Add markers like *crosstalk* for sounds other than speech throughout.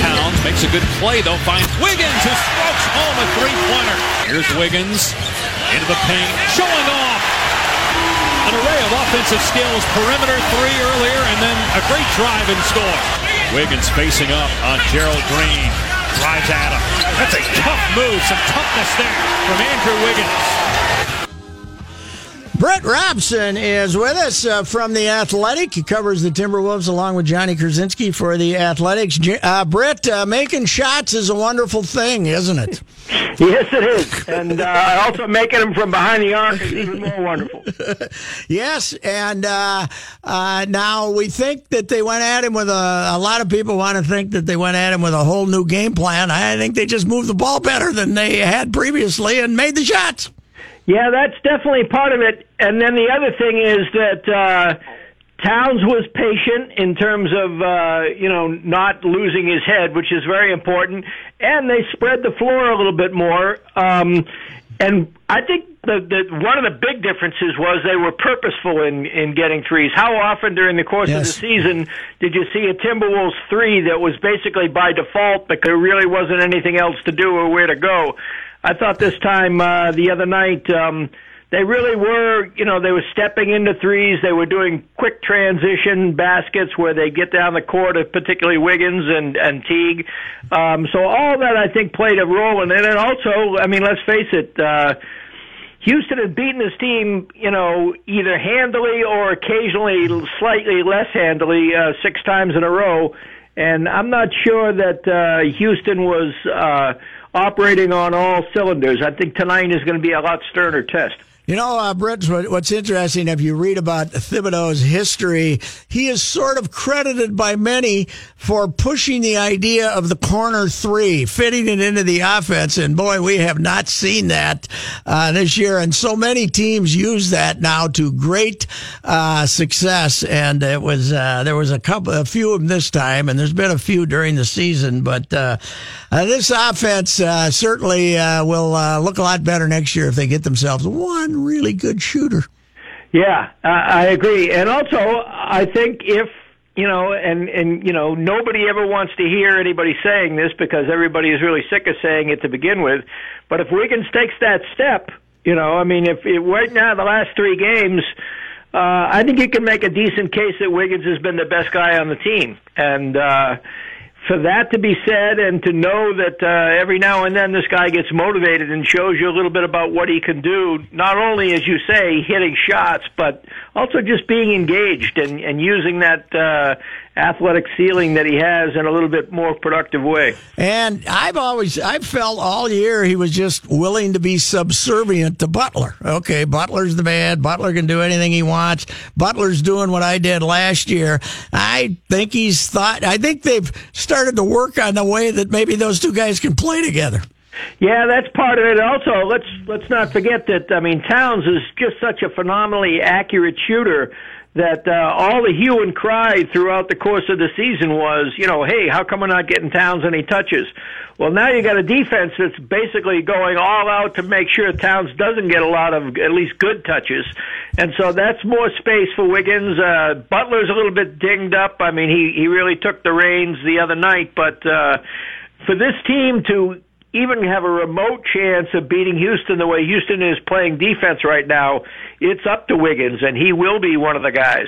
Towns makes a good play, though, finds Wiggins, who strokes home a three-pointer. Here's Wiggins into the paint, showing off an array of offensive skills, perimeter three earlier, and then a great drive and score. Wiggins facing up on Gerald Green, drives at him. That's a tough move, some toughness there from Andrew Wiggins. Britt Robson is with us uh, from The Athletic. He covers the Timberwolves along with Johnny Krawczynski for The Athletics. Uh, Britt, uh, making shots is a wonderful thing, isn't it? *laughs* Yes, it is. And uh, also making them from behind the arc is even more wonderful. *laughs* yes, and uh, uh, now we think that they went at him with a, a lot of people want to think that they went at him with a whole new game plan. I think they just moved the ball better than they had previously and made the shots. Yeah, that's definitely part of it. And then the other thing is that uh, Towns was patient in terms of uh, you know not losing his head, which is very important. And they spread the floor a little bit more. Um, and I think the, the one of the big differences was they were purposeful in in getting threes. How often during the course Yes. of the season did you see a Timberwolves three that was basically by default because there really wasn't anything else to do or where to go? I thought this time uh, the other night um, they really were, you know, they were stepping into threes. They were doing quick transition baskets where they get down the court, particularly Wiggins and and Teague. Um, so all that I think played a role in it. And also, I mean, let's face it. Uh, Houston had beaten his team, you know, either handily or occasionally slightly less handily uh, six times in a row. And I'm not sure that uh, Houston was uh, operating on all cylinders. I think tonight is going to be a lot sterner test. You know, uh, Britt, what, what's interesting, if you read about Thibodeau's history, he is sort of credited by many for pushing the idea of the corner three, fitting it into the offense. And boy, we have not seen that uh, this year. And so many teams use that now to great uh, success. And it was uh, there was a couple, a few of them this time, and there's been a few during the season. But uh, uh, this offense uh, certainly uh, will look a lot better next year if they get themselves one really good shooter. Yeah, I agree. And also, I think if you know, and and you know, nobody ever wants to hear anybody saying this because everybody is really sick of saying it to begin with. But if Wiggins takes that step, you know, I mean, if it, right now the last three games, uh, I think you can make a decent case that Wiggins has been the best guy on the team, and. uh for that to be said and to know that uh, every now and then this guy gets motivated and shows you a little bit about what he can do, not only, as you say, hitting shots, but also just being engaged and, and using that uh, athletic ceiling that he has in a little bit more productive way. And I've always, I've felt all year he was just willing to be subservient to Butler. Okay, Butler's the man. Butler can do anything he wants. Butler's doing what I did last year. I think he's thought, I think they've started to work on the way that maybe those two guys can play together. Yeah, that's part of it. Also, let's let's not forget that I mean Towns is just such a phenomenally accurate shooter that uh, all the hue and cry throughout the course of the season was, you know, hey, how come we're not getting Towns any touches? Well, now you got a defense that's basically going all out to make sure Towns doesn't get a lot of at least good touches, and so that's more space for Wiggins. Uh, Butler's a little bit dinged up. I mean, he he really took the reins the other night, but uh, for this team to even have a remote chance of beating Houston the way Houston is playing defense right now, it's up to Wiggins, and he will be one of the guys.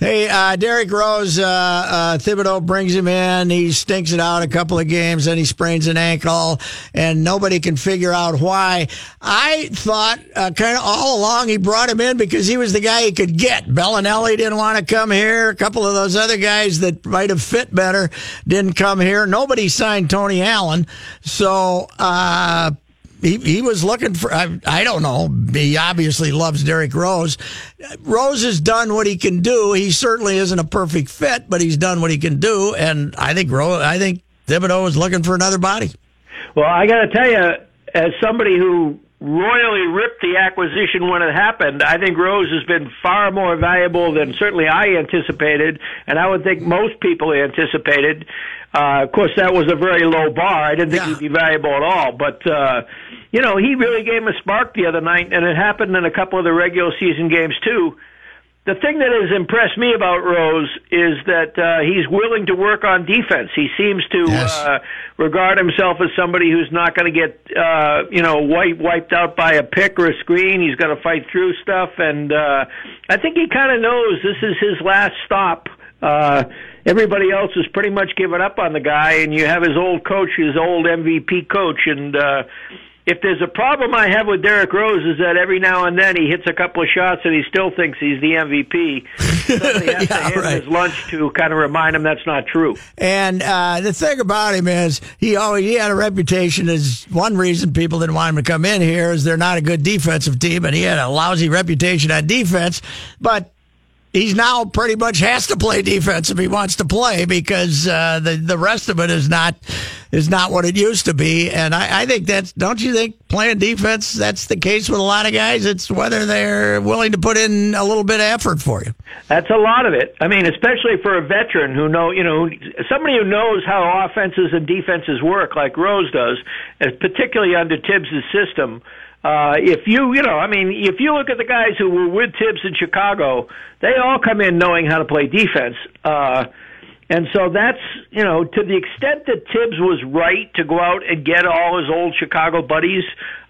Hey, uh, Derrick Rose, uh, uh, Thibodeau brings him in. He stinks it out a couple of games, then he sprains an ankle, and nobody can figure out why. I thought uh, kind of all along he brought him in because he was the guy he could get. Belinelli didn't want to come here. A couple of those other guys that might have fit better didn't come here. Nobody signed Tony Allen. So, uh, he, he was looking for, I, I don't know, he obviously loves Derrick Rose. Rose has done what he can do. He certainly isn't a perfect fit, but he's done what he can do. And I think Rose, I think Thibodeau is looking for another body. Well, I got to tell you, as somebody who royally ripped the acquisition when it happened. I think Rose has been far more valuable than certainly I anticipated, and I would think most people anticipated. Uh, of course, that was a very low bar. I didn't think Yeah. he'd be valuable at all, but uh, you know, he really gave him a spark the other night, and it happened in a couple of the regular season games too. The thing that has impressed me about Rose is that uh, he's willing to work on defense. He seems to Yes. uh, regard himself as somebody who's not going to get, uh, you know, wipe, wiped out by a pick or a screen. He's going to fight through stuff, and uh, I think he kind of knows this is his last stop. Uh, everybody else has pretty much given up on the guy, and you have his old coach, his old MVP coach, and. Uh, if there's a problem I have with Derrick Rose is that every now and then he hits a couple of shots and he still thinks he's the MVP. *laughs* Somebody has to Yeah, hand him right. his lunch to kind of remind him that's not true. And uh, the thing about him is he always he had a reputation as one reason people didn't want him to come in here is they're not a good defensive team, and he had a lousy reputation on defense. But he's now pretty much has to play defense if he wants to play because uh, the the rest of it is not is not what it used to be. And I, I think that's don't you think playing defense that's the case with a lot of guys. It's whether they're willing to put in a little bit of effort for you. That's a lot of it. I mean, especially for a veteran who know, you know, somebody who knows how offenses and defenses work, like Rose does, particularly under Thibs' system. Uh, if you, you know, I mean, if you look at the guys who were with Thibs in Chicago, they all come in knowing how to play defense. Uh, and so that's, you know, to the extent that Thibs was right to go out and get all his old Chicago buddies,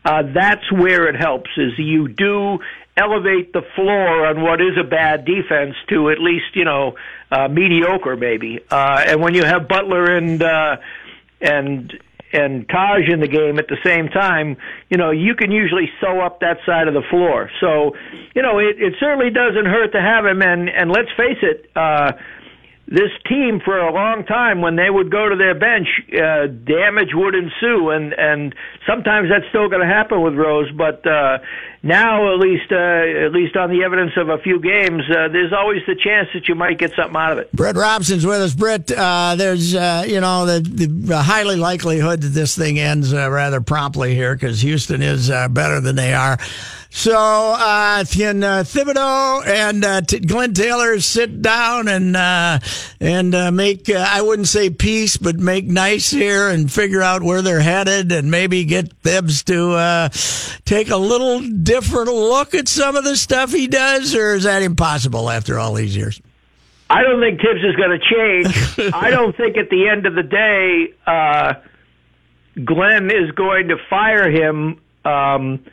uh, that's where it helps, is you do elevate the floor on what is a bad defense to at least, you know, uh, mediocre maybe. Uh, and when you have Butler and, uh, and, and Taj in the game at the same time, you know, you can usually sew up that side of the floor. So, you know, it, it certainly doesn't hurt to have him. And, and let's face it, uh, this team for a long time when they would go to their bench uh damage would ensue and and sometimes that's still going to happen with Rose but uh now at least uh at least on the evidence of a few games uh, there's always the chance that you might get something out of it Britt Robson's with us. Britt, uh, there's, uh, you know, the, the highly likelihood that this thing ends uh, rather promptly here because Houston is uh, better than they are. So, uh, can Thibodeau and T- Glen Taylor sit down and and make, I wouldn't say peace, but make nice here and figure out where they're headed and maybe get Thibs to take a little different look at some of the stuff he does, or is that impossible after all these years? I don't think Thibs is going to change. *laughs* I don't think at the end of the day, uh, Glen is going to fire him. Um,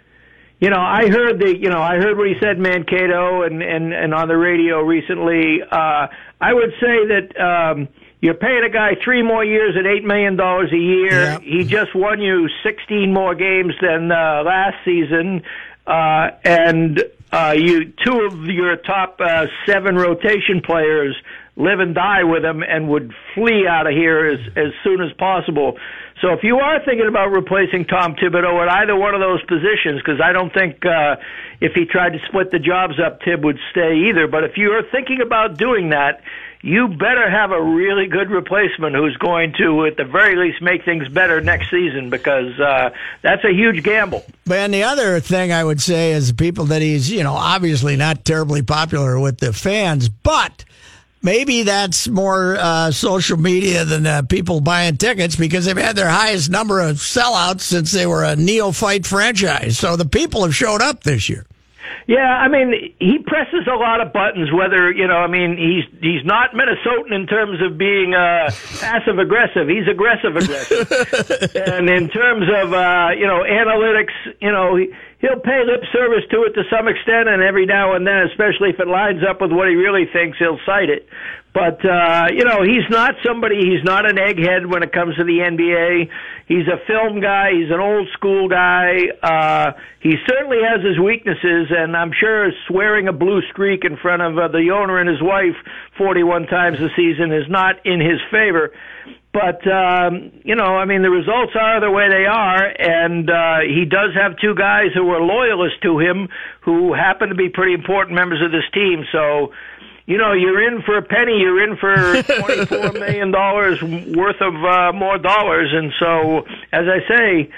you know, I heard the, you know, I heard what he said, Mankato, and and and on the radio recently. Uh, I would say that um, you're paying a guy three more years at eight million dollars a year. Yeah. He just won you 16 more games than uh, last season, uh, and uh, you two of your top uh, seven rotation players live and die with him and would flee out of here as as soon as possible. So if you are thinking about replacing Tom Thibodeau at either one of those positions, because I don't think uh, if he tried to split the jobs up, Tib would stay either. But if you are thinking about doing that, you better have a really good replacement who's going to, at the very least, make things better next season because uh, that's a huge gamble. And the other thing I would say is people that he's, you know, obviously not terribly popular with the fans, but maybe that's more uh, social media than uh, people buying tickets because they've had their highest number of sellouts since they were a neophyte franchise. So the people have showed up this year. Yeah, I mean, he presses a lot of buttons. Whether you know, I mean, he's he's not Minnesotan in terms of being uh, passive aggressive. He's aggressive aggressive, *laughs* and in terms of uh, you know analytics, you know, he, he'll pay lip service to it to some extent, and every now and then, especially if it lines up with what he really thinks, he'll cite it. But uh, you know, he's not somebody. He's not an egghead when it comes to the NBA. He's a film guy. He's an old school guy. Uh, he certainly has his weaknesses, and I'm sure swearing a blue streak in front of uh, the owner and his wife 41 times a season is not in his favor. But um, you know, I mean, the results are the way they are, and uh, he does have two guys who are loyalists to him, who happen to be pretty important members of this team. So you know, you're in for a penny. You're in for *laughs* twenty-four million dollars worth of uh, more dollars, and so, as I say,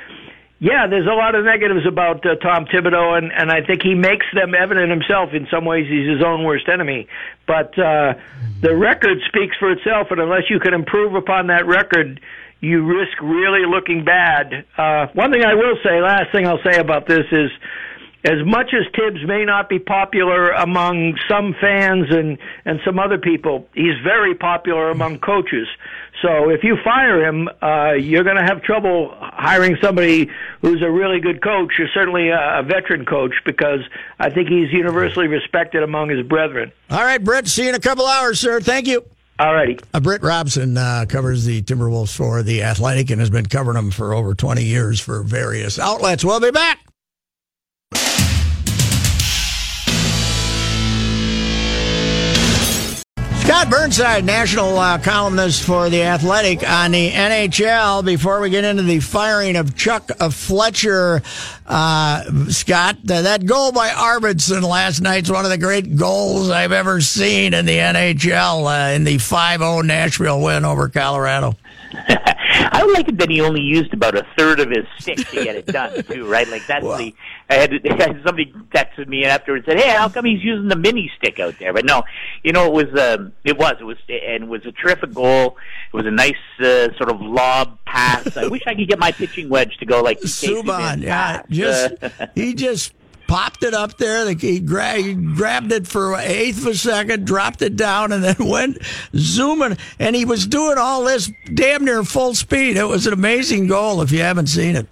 yeah, there's a lot of negatives about uh, Tom Thibodeau, and and I think he makes them evident himself. In some ways, he's his own worst enemy. But uh, the record speaks for itself, and unless you can improve upon that record, you risk really looking bad. Uh, one thing I will say, last thing I'll say about this is as much as Thibs may not be popular among some fans and and some other people, he's very popular among coaches. So if you fire him, uh, you're going to have trouble hiring somebody who's a really good coach, or certainly a, a veteran coach, because I think he's universally respected among his brethren. All right, Britt. See you in a couple hours, sir. Thank you. All righty. Uh, Britt Robson uh, covers the Timberwolves for The Athletic and has been covering them for over 20 years for various outlets. We'll be back. Scott Burnside, national uh, columnist for The Athletic on the NHL. Before we get into the firing of Chuck uh, Fletcher, uh, Scott, uh, that goal by Arvidsson last night's one of the great goals I've ever seen in the NHL uh, in the 5 0 Nashville win over Colorado. *laughs* I like it that he only used about a third of his stick to get it done, *laughs* too, right? Like that's well, the. I had, *laughs* I had somebody texted me afterwards and said, "Hey, how come he's using the mini stick out there?" But no, you know, it was um, it was it was and it was a terrific goal. It was a nice uh, sort of lob pass. I *laughs* wish I could get my pitching wedge to go like Subban. Yeah, just he just popped it up there. He, gra- he grabbed it for an eighth of a second, dropped it down, and then *laughs* went zooming. And he was doing all this damn near full speed. It was an amazing goal if you haven't seen it.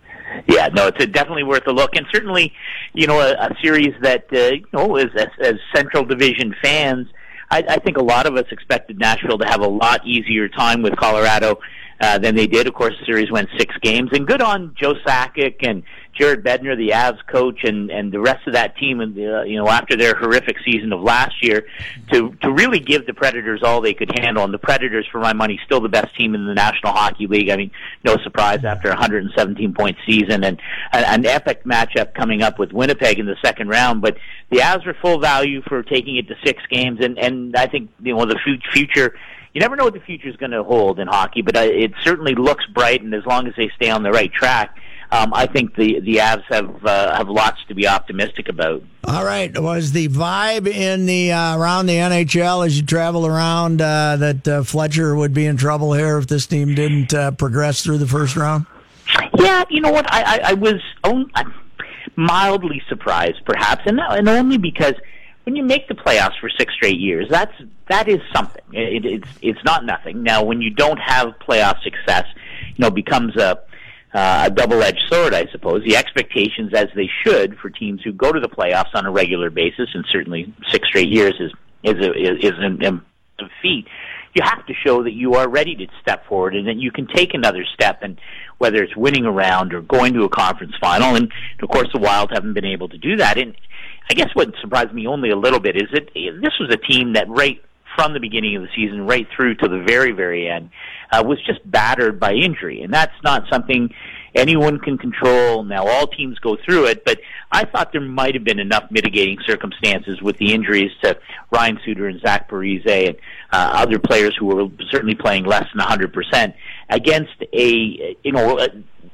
Yeah, no, it's definitely worth a look, and certainly, you know, a, a series that uh, you know, as, as, as Central Division fans, I, I think a lot of us expected Nashville to have a lot easier time with Colorado uh, than they did. Of course, the series went six games, and good on Joe Sakic and Jared Bednar, the Avs coach, and and the rest of that team, and uh, you know after their horrific season of last year, to to really give the Predators all they could handle. And the Predators, for my money, still the best team in the National Hockey League. I mean, no surprise after a 117 point season and an, an epic matchup coming up with Winnipeg in the second round. But the Avs were full value for taking it to six games, and and I think you know the future you never know what the future is going to hold in hockey, but uh, it certainly looks bright. And as long as they stay on the right track, um, I think the the Avs have uh, have lots to be optimistic about. All right, was the vibe in the uh, around the NHL as you travel around uh, that uh, Fletcher would be in trouble here if this team didn't uh, progress through the first round? Yeah, you know what? I, I, I was on, mildly surprised, perhaps, and and only because when you make the playoffs for six straight years, that's that is something. It, it's it's not nothing. Now, when you don't have playoff success, you know, becomes a uh, a double-edged sword, I suppose. The expectations, as they should, for teams who go to the playoffs on a regular basis, and certainly six straight years is is a, is, is an, a feat. You have to show that you are ready to step forward, and that you can take another step, and whether it's winning a round or going to a conference final. And of course, the Wild haven't been able to do that. And I guess what surprised me only a little bit is that this was a team that right from the beginning of the season right through to the very, very end, uh, was just battered by injury. And that's not something anyone can control. Now, all teams go through it, but I thought there might have been enough mitigating circumstances with the injuries to Ryan Suter and Zach Parise and uh, other players who were certainly playing less than 100% against a, you know,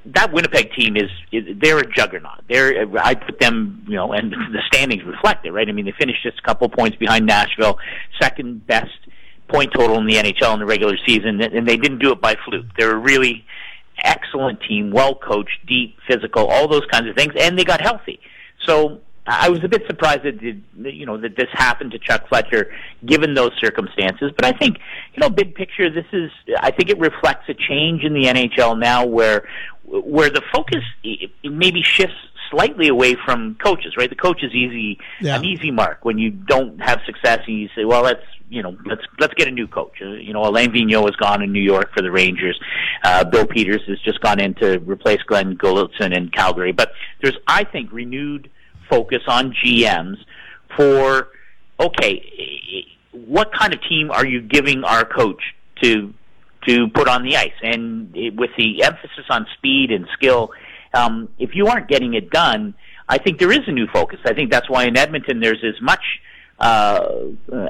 that Winnipeg team is, is they're a juggernaut. They're I put them, you know, and the standings reflect it, right? I mean, they finished just a couple points behind Nashville, second best point total in the NHL in the regular season, and they didn't do it by fluke. They're a really excellent team, well coached, deep, physical, all those kinds of things, and they got healthy. So I was a bit surprised that you know that this happened to Chuck Fletcher, given those circumstances. But I think you know, big picture, this is I think it reflects a change in the NHL now, where where the focus maybe shifts slightly away from coaches, right? The coach is easy, Yeah. an easy mark when you don't have success. And you say, well, let's you know, let's let's get a new coach. Uh, you know, Alain Vigneault has gone in New York for the Rangers. Uh, Bill Peters has just gone in to replace Glen Gulutzan in Calgary. But there's, I think, renewed focus on GMs for okay, what kind of team are you giving our coach to to put on the ice? And it, with the emphasis on speed and skill, um, if you aren't getting it done, I think there is a new focus. I think that's why in Edmonton there's as much uh,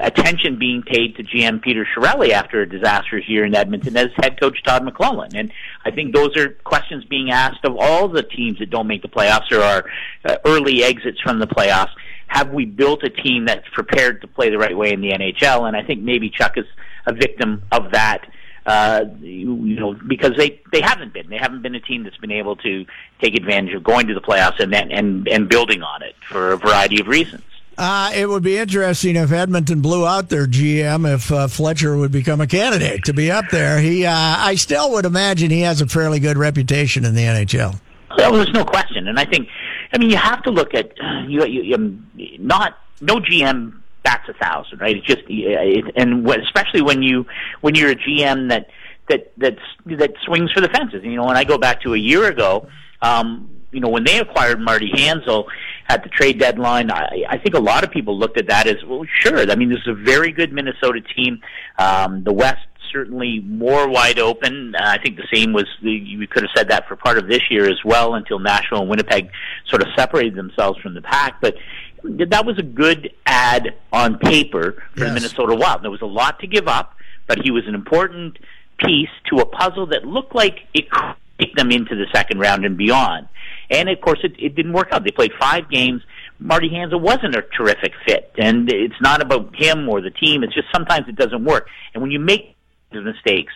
attention being paid to GM Peter Chiarelli after a disastrous year in Edmonton as head coach Todd McLellan. And I think those are questions being asked of all the teams that don't make the playoffs or are uh, early exits from the playoffs. Have we built a team that's prepared to play the right way in the NHL? And I think maybe Chuck is a victim of that. Uh, you, you know, because they they haven't been. They haven't been a team that's been able to take advantage of going to the playoffs and then and and building on it for a variety of reasons. Uh, it would be interesting if Edmonton blew out their GM if uh, Fletcher would become a candidate to be up there. He, uh, I still would imagine he has a fairly good reputation in the NHL. Well, there's no question, and I think, I mean, you have to look at you. you, you um, not no GM bats a thousand, right? It's just, it, and especially when you when you're a GM that that that's that swings for the fences. You know, when I go back to a year ago, um, you know, when they acquired Marty Hanzal at the trade deadline, I, I think a lot of people looked at that as well. Sure, I mean, this is a very good Minnesota team. Um, the West certainly more wide open. Uh, I think the same was you could have said that for part of this year as well until Nashville and Winnipeg sort of separated themselves from the pack. But that was a good ad on paper for the Minnesota Wild. There was a lot to give up, but he was an important piece to a puzzle that looked like it could take them into the second round and beyond. And of course, it, it didn't work out. They played five games. Marty Hanzal wasn't a terrific fit, and it's not about him or the team. It's just sometimes it doesn't work. And when you make the mistakes,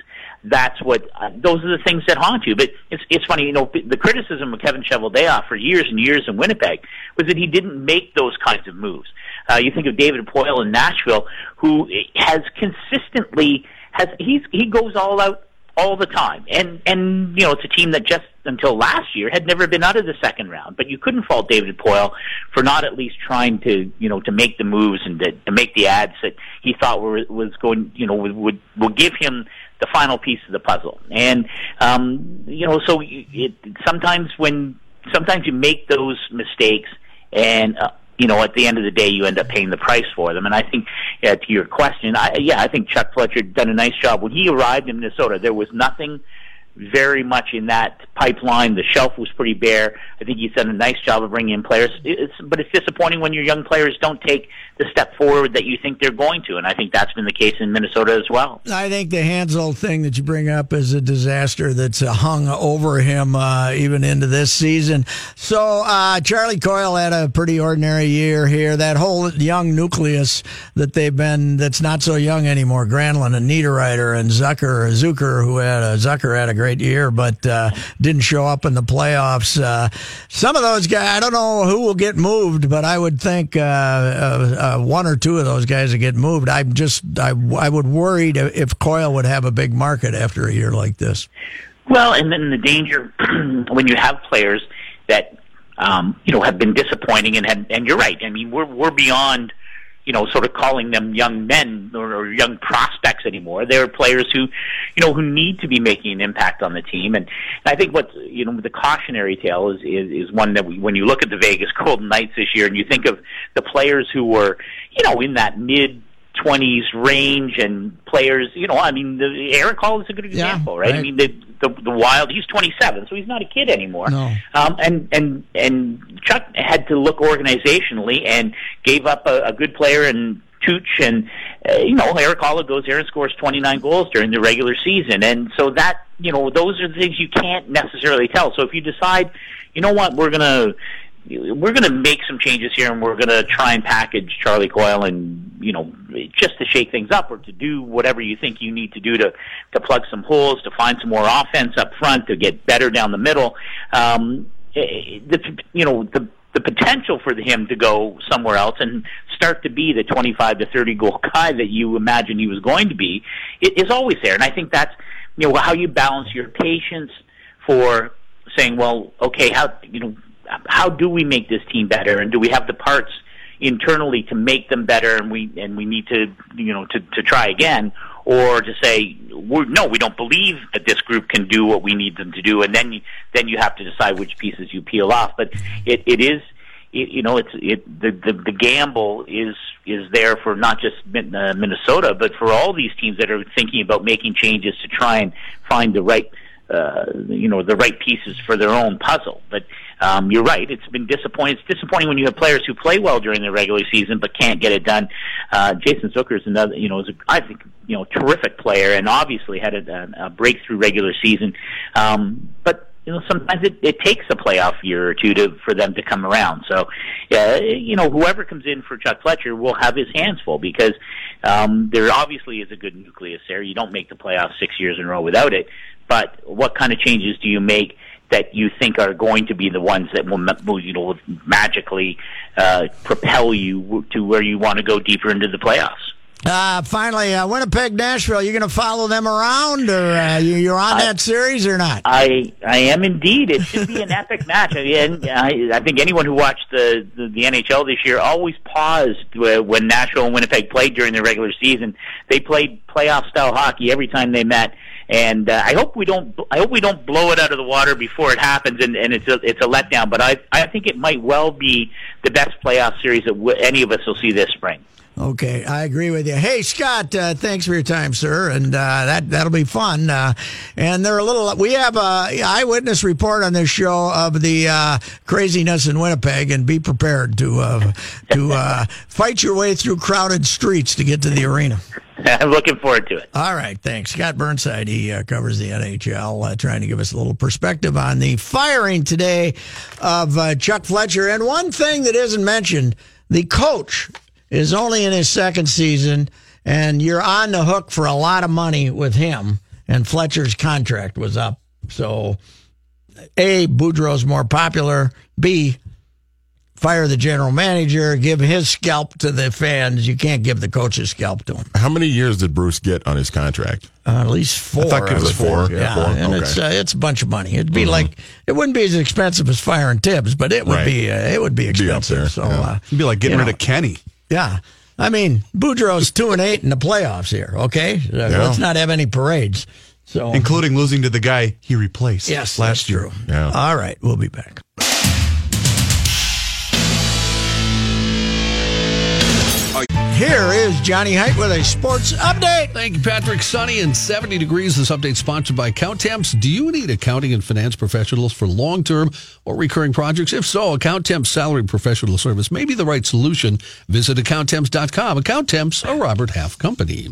that's what uh, those are the things that haunt you. But it's it's funny, you know, the criticism of Kevin Cheveldayoff for years and years in Winnipeg was that he didn't make those kinds of moves. Uh, you think of David Poile in Nashville, who has consistently has he's he goes all out all the time. And and you know, it's a team that just until last year had never been out of the second round. But you couldn't fault David Poile for not at least trying to you know to make the moves and to, to make the ads that he thought were was going you know would would, would give him the final piece of the puzzle. And um, you know, so it, sometimes when sometimes you make those mistakes and uh, you know, at the end of the day, you end up paying the price for them. And I think, uh, to your question, I, yeah, I think Chuck Fletcher done a nice job. When he arrived in Minnesota, there was nothing very much in that pipeline. The shelf was pretty bare. I think he's done a nice job of bringing in players. It's, but it's disappointing when your young players don't take the step forward that you think they're going to. And I think that's been the case in Minnesota as well. I think the Hanzal thing that you bring up is a disaster that's uh, hung over him uh, even into this season. So uh, Charlie Coyle had a pretty ordinary year here. That whole young nucleus that they've been that's not so young anymore. Granlund and Niederreiter and Zucker, Zucker, who had a Zucker had a great year, but uh, didn't show up in the playoffs. Uh, some of those guys, I don't know who will get moved, but I would think uh, one or two of those guys will get moved. I'm just, I, I would worry if Coyle would have a big market after a year like this. Well, and then the danger *clears throat* when you have players that um, you know have been disappointing, and had, and you're right. I mean, we're we're beyond you know sort of calling them young men or, or young prospects anymore. They're players who you know who need to be making an impact on the team, and, and I think what you know the cautionary tale is is, is one that we, when you look at the Vegas Golden Knights this year, and you think of the players who were you know in that mid 20s range and players, you know, I mean, the, Erik Haula is a good Yeah, example, right? I mean, the, the the Wild, he's 27, so he's not a kid anymore. No. Um, and and and Chuck had to look organizationally and gave up a, a good player in Tooch, and uh, you know, Erik Haula goes there and scores 29 goals during the regular season, and so that you know, those are the things you can't necessarily tell. So if you decide, you know what, we're gonna we're going to make some changes here, and we're going to try and package Charlie Coyle, and you know, just to shake things up, or to do whatever you think you need to do to to plug some holes, to find some more offense up front, to get better down the middle. Um, eh, the, you know, the the potential for him to go somewhere else and start to be the 25 to 30 goal guy that you imagine he was going to be i- is always there, and I think that's you know how you balance your patience for saying, well, okay, how you know how do we make this team better, and do we have the parts internally to make them better, and we and we need to you know to to try again, or to say we're, no, we don't believe that this group can do what we need them to do, and then you, then you have to decide which pieces you peel off. But it, it is, it, you know, it's it the, the the gamble is is there for not just uh, Minnesota, but for all these teams that are thinking about making changes to try and find the right, uh, you know, the right pieces for their own puzzle. But um, you're right; it's been disappointing. It's disappointing when you have players who play well during the regular season but can't get it done. Uh, Jason Zucker is another, you know, is a, I think you know terrific player and obviously had a, a breakthrough regular season. Um, but you know sometimes it, it takes a playoff year or two to for them to come around. So, yeah, you know whoever comes in for Chuck Fletcher will have his hands full because um, there obviously is a good nucleus there. You don't make the playoffs six years in a row without it. But what kind of changes do you make? That you think are going to be the ones that will, you know, magically uh, propel you to where you want to go deeper into the playoffs. Uh, finally, uh, Winnipeg, Nashville. You going to follow them around, or uh, you, are on I, that series, or not? I I am indeed. It should be an *laughs* epic match. I, mean, I, I think anyone who watched the, the the NHL this year always paused when Nashville and Winnipeg played during the regular season. They played playoff style hockey every time they met and uh, I hope we don't. I hope we don't blow it out of the water before it happens, and, and it's a it's a letdown. But I I think it might well be the best playoff series that w- any of us will see this spring. Okay, I agree with you. Hey, Scott, uh, thanks for your time, sir, and uh, that that'll be fun. Uh, and they're a little. We have a eyewitness report on this show of the uh, craziness in Winnipeg, and be prepared to uh, to uh, fight your way through crowded streets to get to the arena. *laughs* I'm looking forward to it. All right, thanks. Scott Burnside, he covers the NHL, trying to give us a little perspective on the firing today of Chuck Fletcher. And one thing that isn't mentioned, the coach is only in his second season, and you're on the hook for a lot of money with him. And Fletcher's contract was up. So, A, Boudreau's more popular. B, fire the general manager, give his scalp to the fans. You can't give the coach's scalp to him. How many years did Bruce get on his contract? Uh, at least four. I thought it was four. Yeah, four. and okay. it's uh, it's a bunch of money. It'd be mm-hmm. like it wouldn't be as expensive as firing Thibs, but it would right. be uh, it would be expensive. Be so yeah. Uh, it'd be like getting rid know. of Kenny. Yeah. I mean, Boudreau's two and eight in the playoffs here. Okay, uh, yeah. let's not have any parades. So, including losing to the guy he replaced. Yes, last year. Yeah. All right, we'll be back. Here is Johnny Heidt with a sports update. Thank you, Patrick. Sunny and 70 degrees. This update sponsored by Accountemps. Do you need accounting and finance professionals for long term or recurring projects? If so, Accountemps salary professional service may be the right solution. Visit accountemps.com. Accountemps, a Robert Half company.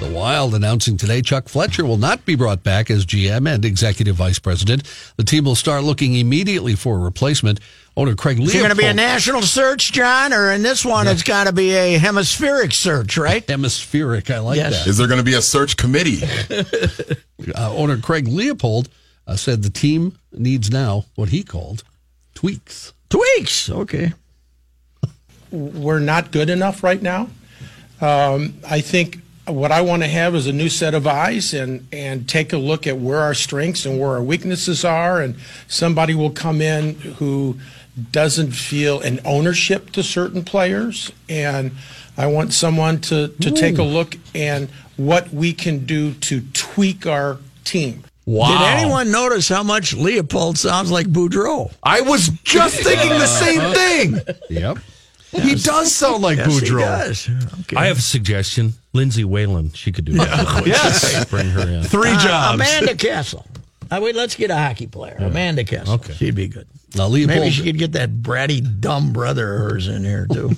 The Wild announcing today Chuck Fletcher will not be brought back as GM and executive vice president. The team will start looking immediately for a replacement. Owner Craig Leopold. Is it going to be a national search, John, or in this one, yeah. it's got to be a hemispheric search, right? Hemispheric. I like yes. that. Is there going to be a search committee? *laughs* uh, owner Craig Leopold uh, said the team needs now what he called tweaks. Tweaks. Okay. We're not good enough right now. Um, I think what I want to have is a new set of eyes and, and take a look at where our strengths and where our weaknesses are. And somebody will come in who doesn't feel an ownership to certain players. And I want someone to, to take a look and what we can do to tweak our team. Wow. Did anyone notice how much Leopold sounds like Boudreau? I was just thinking the same *laughs* thing. Yep. Yes. He does sound like yes, Boudreau. Okay. I have a suggestion. Lindsay Whalen, she could do that. *laughs* yes. Bring her in. Three uh, jobs. Amanda Kessel. Uh, wait, let's get a hockey player. Yeah. Amanda Kessel. Okay. She'd be good. Now, Leopold, Maybe she could get that bratty, dumb brother of hers in here, too.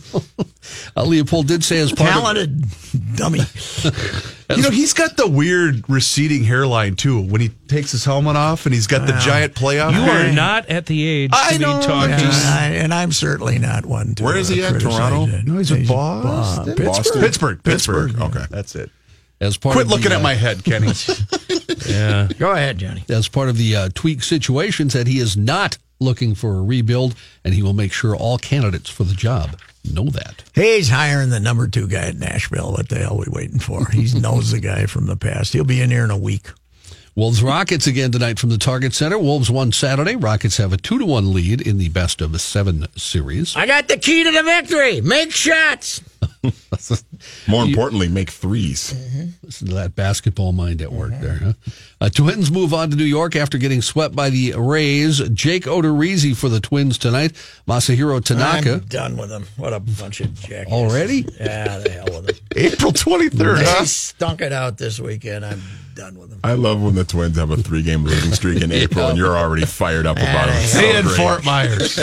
*laughs* uh, Leopold did say as part Talented of, dummy. *laughs* you know, he's got the weird receding hairline, too, when he takes his helmet off and he's got the giant playoff. You hair. are not at the age I to know, be talking. Yeah, I, and I'm certainly not one to Where is he at? Toronto? It. No, he's with Boston. Boston. Pittsburgh. Pittsburgh. Pittsburgh. Pittsburgh. Okay. That's it. As part Quit of looking the, at uh, my head, Kenny. *laughs* yeah. Go ahead, Johnny. As part of the uh, tweak situation, said he is not looking for a rebuild, and he will make sure all candidates for the job know that. He's hiring the number two guy at Nashville. What the hell are we waiting for? He *laughs* knows the guy from the past. He'll be in here in a week. Wolves Rockets again tonight from the Target Center. Wolves won Saturday. Rockets have a two to one lead in the best of the seven series. I got the key to the victory. Make shots. *laughs* More importantly, make threes. Listen to that basketball mind at work there. Huh? Uh, twins move on to New York after getting swept by the Rays. Jake Odorizzi for the Twins tonight. Masahiro Tanaka. I'm done with them. What a bunch of jackasses. Already? Yeah, the hell with them. *laughs* April 23rd, They huh? stunk it out this weekend. I'm done with them. I love when the Twins have a three-game losing streak in *laughs* April, and you're already fired up about it. It's so And. Fort Myers.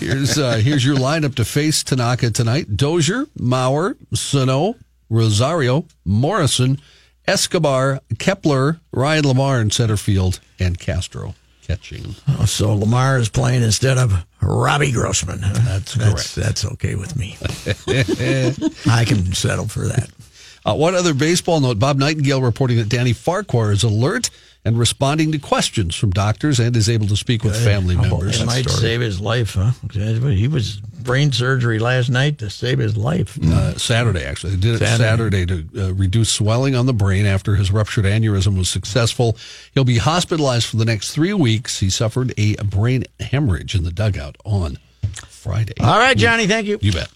Here's uh, here's your lineup to face Tanaka tonight: Dozier, Mauer, Sano, Rosario, Morrison, Escobar, Kepler, Ryan LaMarre in center field, and Castro catching. Oh, so LaMarre is playing instead of Robbie Grossman. That's correct. That's, okay with me. *laughs* I can settle for that. Uh, one other baseball note: Bob Nightingale reporting that Danny Farquhar is alert and responding to questions from doctors and is able to speak with family members. It might save his life, huh? He was brain surgery last night to save his life. Uh, Saturday, actually. They did it Saturday. Saturday, to uh, reduce swelling on the brain after his ruptured aneurysm was successful. He'll be hospitalized for the next three weeks. He suffered a brain hemorrhage in the dugout on Friday. All right, Johnny, thank you. You bet.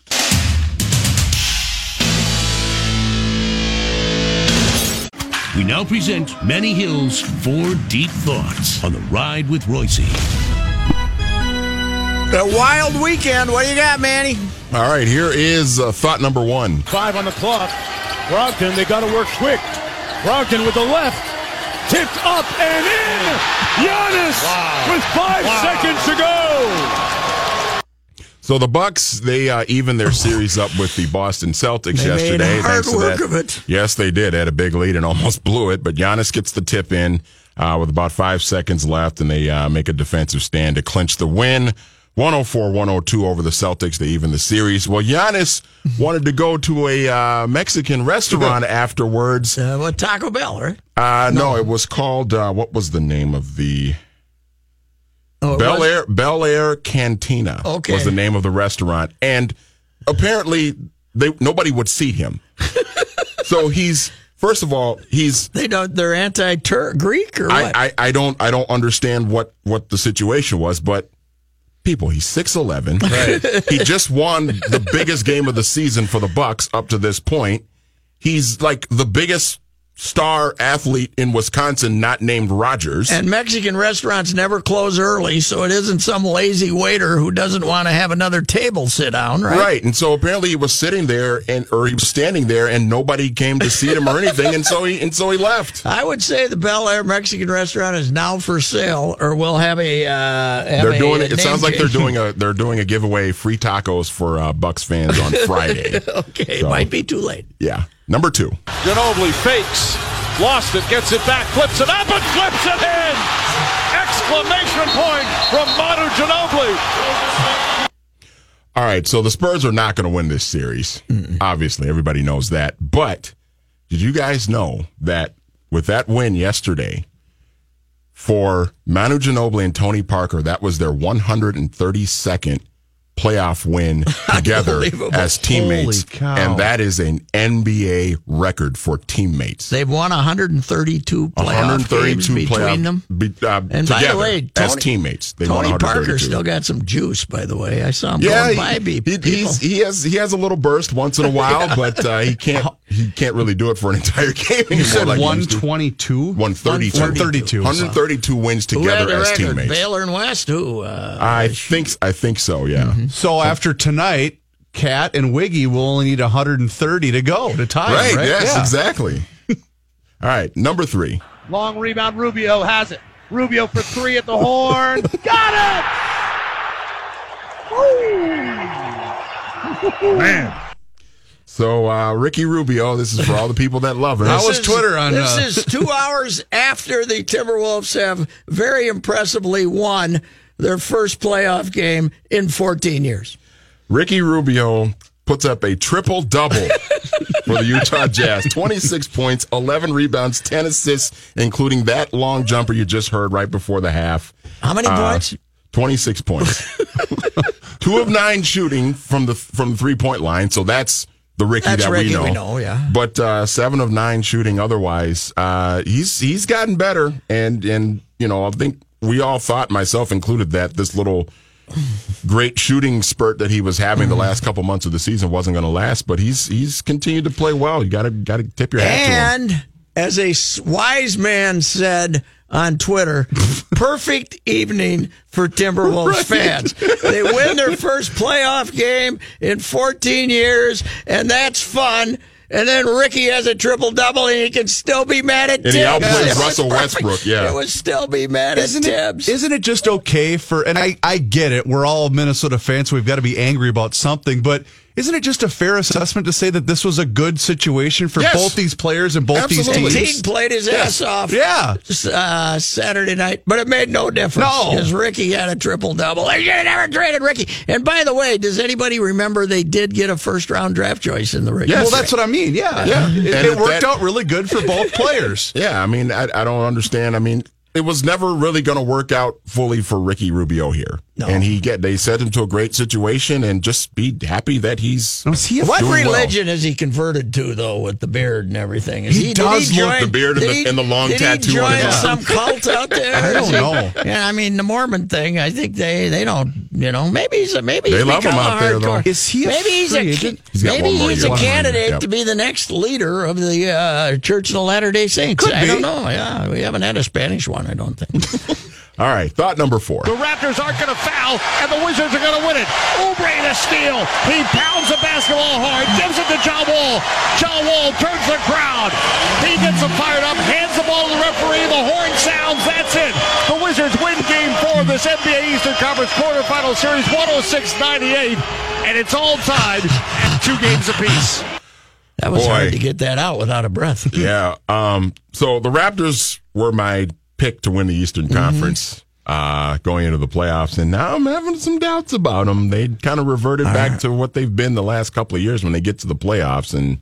We now present Manny Hill's Four Deep Thoughts on the ride with Reusse. A wild weekend. What do you got, Manny? All right, here is uh, thought number one. Five on the clock. Brogdon, they got to work quick. Brogdon with the left. Tipped up and in. Giannis with five seconds to go. So the Bucks they uh, evened their series up with the Boston Celtics They made yesterday. hard work that. of it. Yes, they did. Had a big lead and *laughs* almost blew it, but Giannis gets the tip in uh, with about five seconds left, and they uh, make a defensive stand to clinch the win. 104-102 over the Celtics. They even the series. Well, Giannis *laughs* wanted to go to a uh, Mexican restaurant *laughs* afterwards. Uh, what Taco Bell, right? Uh, no. it was called. Uh, what was the name of the? Oh, Bel? Air Bel Air Cantina Okay. was the name of the restaurant, and apparently they nobody would seat him. *laughs* so he's first of all he's They don't. They're anti-Greek or what? I, I, I don't I don't understand what what the situation was, but people he's six eleven. he just won the biggest game of the season for the Bucks up to this point. He's like the biggest star athlete in Wisconsin, not named Rodgers. and Mexican restaurants never close early, so it isn't some lazy waiter who doesn't want to have another table sit down, right? Right. And so apparently he was sitting there and or he was standing there and nobody came to see him or anything and so he and so he left. *laughs* I would say the Bel Air Mexican restaurant is now for sale, or will have a. Uh, have They're a doing it. It name sounds like they're doing a they're doing a giveaway free tacos for uh, Bucks fans on *laughs* Friday. okay, So- it might be too late. yeah. Number two. Ginobili fakes. Lost it, gets it back, flips it up, and flips it in! Exclamation point from Manu Ginobili. All right. So the Spurs are not going to win this series. Obviously, everybody knows that. But did you guys know that with that win yesterday for Manu Ginobili and Tony Parker, that was their 132nd playoff win *laughs* together as teammates. And that is an NBA record for teammates. They've won 132 playoff games between playoff- them. be- uh, And by together the way, as teammates. They Tony Parker still got some juice, by the way. I saw him Yeah, going he, by he, people. he's, he has he has a little burst once in a while, *laughs* but uh, he can't he can't really do it for an entire *laughs* game anymore. You said like he used to. 122? 132. 132. 132 wins together the as record? teammates. Baylor and West, who? Uh, I think I think so. Yeah. So after tonight, Cat and Wiggy will only need 130 to go to tie. Right. Right. right? Yes. Yeah. Exactly. *laughs* All right. Number three. Long rebound, Rubio has it. Rubio for three at the horn. *laughs* Got it! Man. So uh, Ricky Rubio. This is for all the people that love him. How was Twitter on, This uh, is two *laughs* hours after the Timberwolves have very impressively won their first playoff game in 14 years. Ricky Rubio puts up a triple double *laughs* for the Utah Jazz 26 points, 11 rebounds, 10 assists, including that long jumper you just heard right before the half. How many Uh, points? 26 points. *laughs* Two of nine shooting from the from the three point line, so that's the Ricky That's that Ricky we know. we know, yeah. But uh, seven of nine shooting otherwise. Uh, he's he's gotten better, and and you know I think we all thought, myself included, that this little great shooting spurt that he was having the last couple months of the season wasn't going to last. But he's he's continued to play well. You got to got to tip your hat to him. And as a wise man said on Twitter, *laughs* perfect evening for Timberwolves fans. They win their first playoff game in 14 years, and that's fun. And then Ricky has a triple double, and he can still be mad at And he Thibs. outplays It Russell. Westbrook, yeah. It would still be mad Isn't at it, Thibs. isn't it just okay for, and I, I get it, we're all Minnesota fans, so we've got to be angry about something, but isn't it just a fair assessment to say that this was a good situation for Yes. both these players and both Absolutely. these Teague teams? played his ass off. Yeah. uh, Saturday night, but it made no difference No. because Ricky had a triple double. They should have never traded Ricky. And by the way, does anybody remember they did get a first round draft choice in the Ricky? Yes. Well, that's what I mean. Yeah. Yeah. It, And it if worked that- out really good for both *laughs* players. Yeah, I mean, I, I don't understand. I mean, it was never really going to work out fully for Ricky Rubio here, No. and he get they set him to a great situation, and just be happy that he's. He What doing well. religion is he converted to, though, with the beard and everything? Is He did does look join- the beard and the- and the long tattoo he on join his arm. some cult out *laughs* there? I don't know. Yeah, I mean the Mormon thing. I think they they don't. You know, maybe he's a maybe They he's love him out there, though. Is he a maybe he's a? Maybe he's year. a One more year, candidate yep. to be the next leader of the uh, Church of the Latter Day Saints. Could I be. don't know. Yeah, we haven't had a Spanish one. I don't think. *laughs* All right, thought number four. The Raptors aren't going to foul, and the Wizards are going to win it. Oubre the steal. He pounds the basketball hard, gives it to John Wall. John Wall turns the crowd. He gets them fired up, hands the ball to the referee. The horn sounds. That's it. The Wizards win game four of this NBA Eastern Conference quarterfinal series, 106-98, and it's all tied at two games apiece. That was Boy. hard to get that out without a breath. *laughs* Yeah. Um. So the Raptors were my pick to win the Eastern Mm-hmm. Conference. Uh, going into the playoffs, and now I'm having some doubts about them. They kind of reverted back to what they've been the last couple of years when they get to the playoffs, and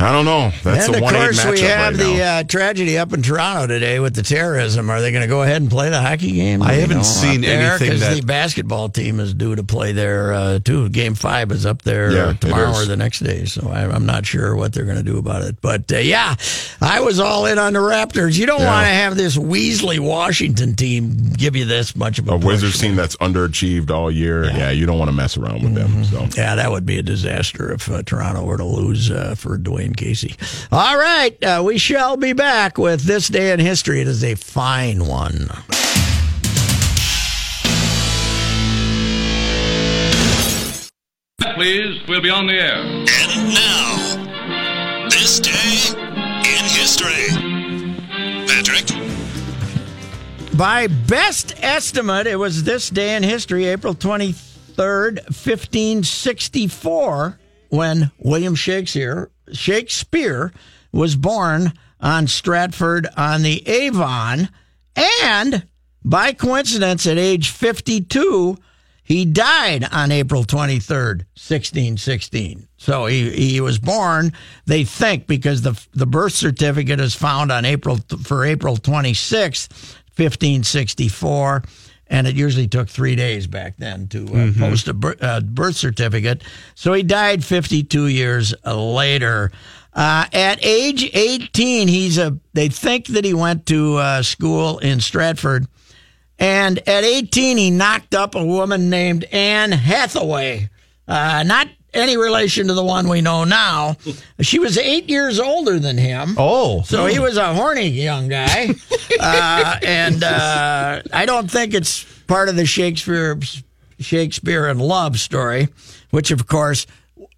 I don't know. That's and a of one eight course, matchup we have right the now. uh, tragedy up in Toronto today with the terrorism. Are they going to go ahead and play the hockey game? I haven't know, seen up there? anything 'Cause that- the basketball team is due to play there uh, too. Game five is up there Yeah, uh, tomorrow or the next day, so I, I'm not sure what they're going to do about it. But uh, yeah, I was all in on the Raptors. You don't Yeah. want to have this Weasley Washington team give you this much of a, a push. Wizards team that's underachieved all year. Yeah, you don't want to mess around with them. So Yeah, that would be a disaster if uh, Toronto were to lose uh, for Dwane Casey. All right, uh, we shall be back with this day in history. It is a fine one. Please, we'll be on the air. And now, this day in history. Patrick, By best estimate, it was this day in history, April 23rd, 1564, when William Shakespeare, Shakespeare was born on Stratford on the Avon. And by coincidence, at age 52, he died on April 23rd, 1616. So he, he was born, they think, because the the birth certificate is found on April for April 26th, 1564, and it usually took three days back then to uh, post a bir- uh, birth certificate. So he died 52 years later. Uh, at age 18, he's a. They think that he went to uh, school in Stratford. And at 18, he knocked up a woman named Anne Hathaway. Uh, not any relation to the one we know now. She was eight years older than him. Oh. So he was a horny young guy. *laughs* uh, and uh, I don't think it's part of the Shakespeare Shakespeare in Love story, which, of course,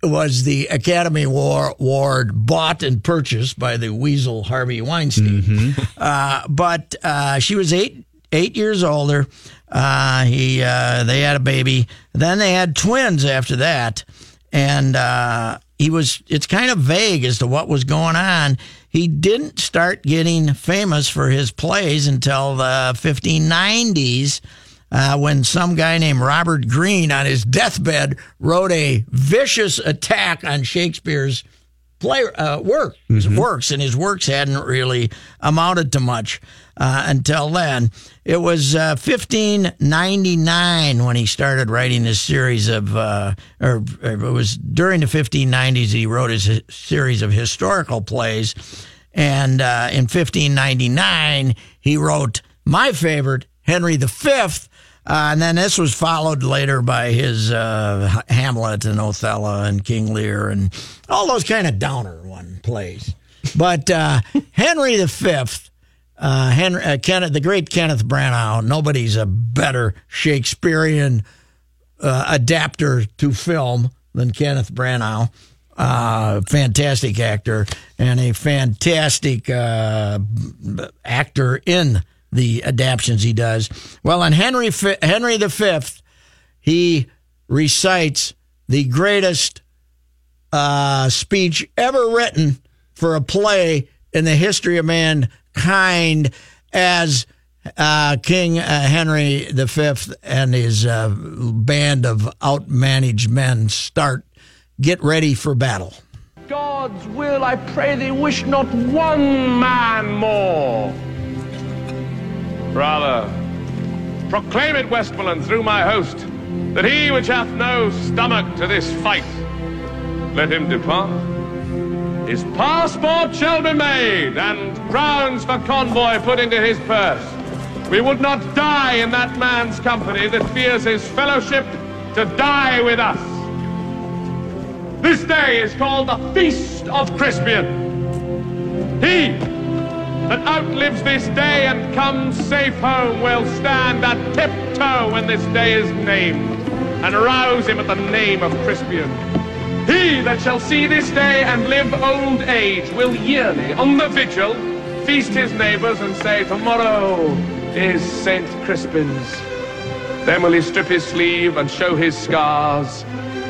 was the Academy War Award bought and purchased by the weasel Harvey Weinstein. Uh, but uh, she was eight eight years older. Uh, he uh, they had a baby. Then they had twins after that, and uh, he was. It's kind of vague as to what was going on. He didn't start getting famous for his plays until the 1590s. Uh, when some guy named Robert Greene on his deathbed wrote a vicious attack on Shakespeare's play uh, work his works, and his works hadn't really amounted to much uh, until then. It was uh, 1599 when he started writing his series of, uh, or it was during the 1590s he wrote his series of historical plays, and uh, in 1599 he wrote my favorite, Henry V. Uh, and then this was followed later by his uh, Hamlet and Othello and King Lear and all those kind of downer one plays. But uh, Henry V, uh, Henry, uh, Kenneth, the great Kenneth Branagh, nobody's a better Shakespearean uh, adapter to film than Kenneth Branagh. Uh, fantastic actor and a fantastic uh, actor in the adaptions he does. Well, in Henry Henry V, he recites the greatest uh, speech ever written for a play in the history of mankind as uh, King uh, Henry V and his uh, band of outmanaged men start get ready for battle. God's will, I pray thee, wish not one man more. Rather, proclaim it, Westmoreland, through my host, that he which hath no stomach to this fight, let him depart. His passport shall be made, and crowns for convoy put into his purse. We would not die in that man's company that fears his fellowship to die with us. This day is called the Feast of Crispian. He that outlives this day and comes safe home will stand at tiptoe when this day is named, and rouse him at the name of Crispian. He that shall see this day and live old age will yearly, on the vigil, feast his neighbors and say, Tomorrow is Saint Crispin's. Then will he strip his sleeve and show his scars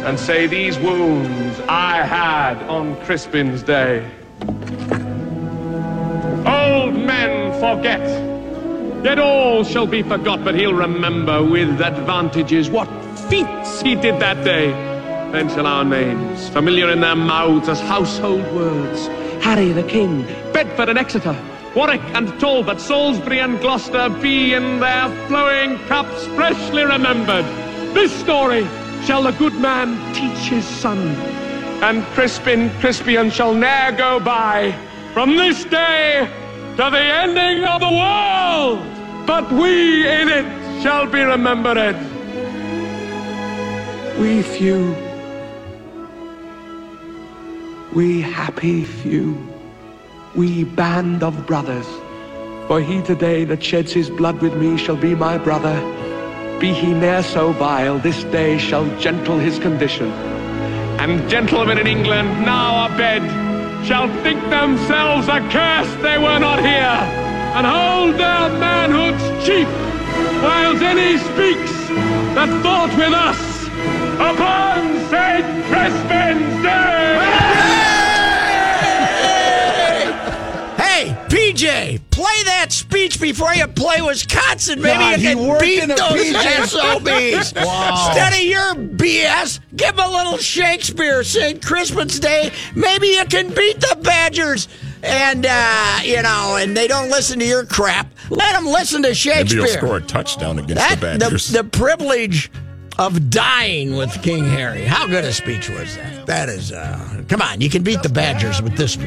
and say, These wounds I had on Crispin's day. Old men forget, yet all shall be forgot, but he'll remember with advantages what feats he did that day. Then shall our names, familiar in their mouths as household words, Harry the King, Bedford and Exeter, Warwick and Talbot, Salisbury and Gloucester, be in their flowing cups freshly remembered. This story shall the good man teach his son, and Crispin Crispian shall ne'er go by from this day to the ending of the world. But we in it shall be remembered. We few, we happy few, we band of brothers. For he today that sheds his blood with me shall be my brother. Be he ne'er so vile, this day shall gentle his condition. And gentlemen in England now abed shall think themselves accursed they were not here, and hold their manhoods cheap, whiles any speaks that thought with us upon St. Crispin's Day! PJ, play that speech before you play Wisconsin. Maybe God, you he can worked beat in a those PJ. SOBs. *laughs* Wow. Instead of your BS, give 'em a little Shakespeare. St. Christmas Day. Maybe you can beat the Badgers. And, uh, you know, and they don't listen to your crap. Let them listen to Shakespeare. Maybe Shakespeare. he'll score a touchdown against That, the the, Badgers. the privilege of dying with King Harry. How good a speech was that? That is, uh, come on, you can beat the Badgers with this.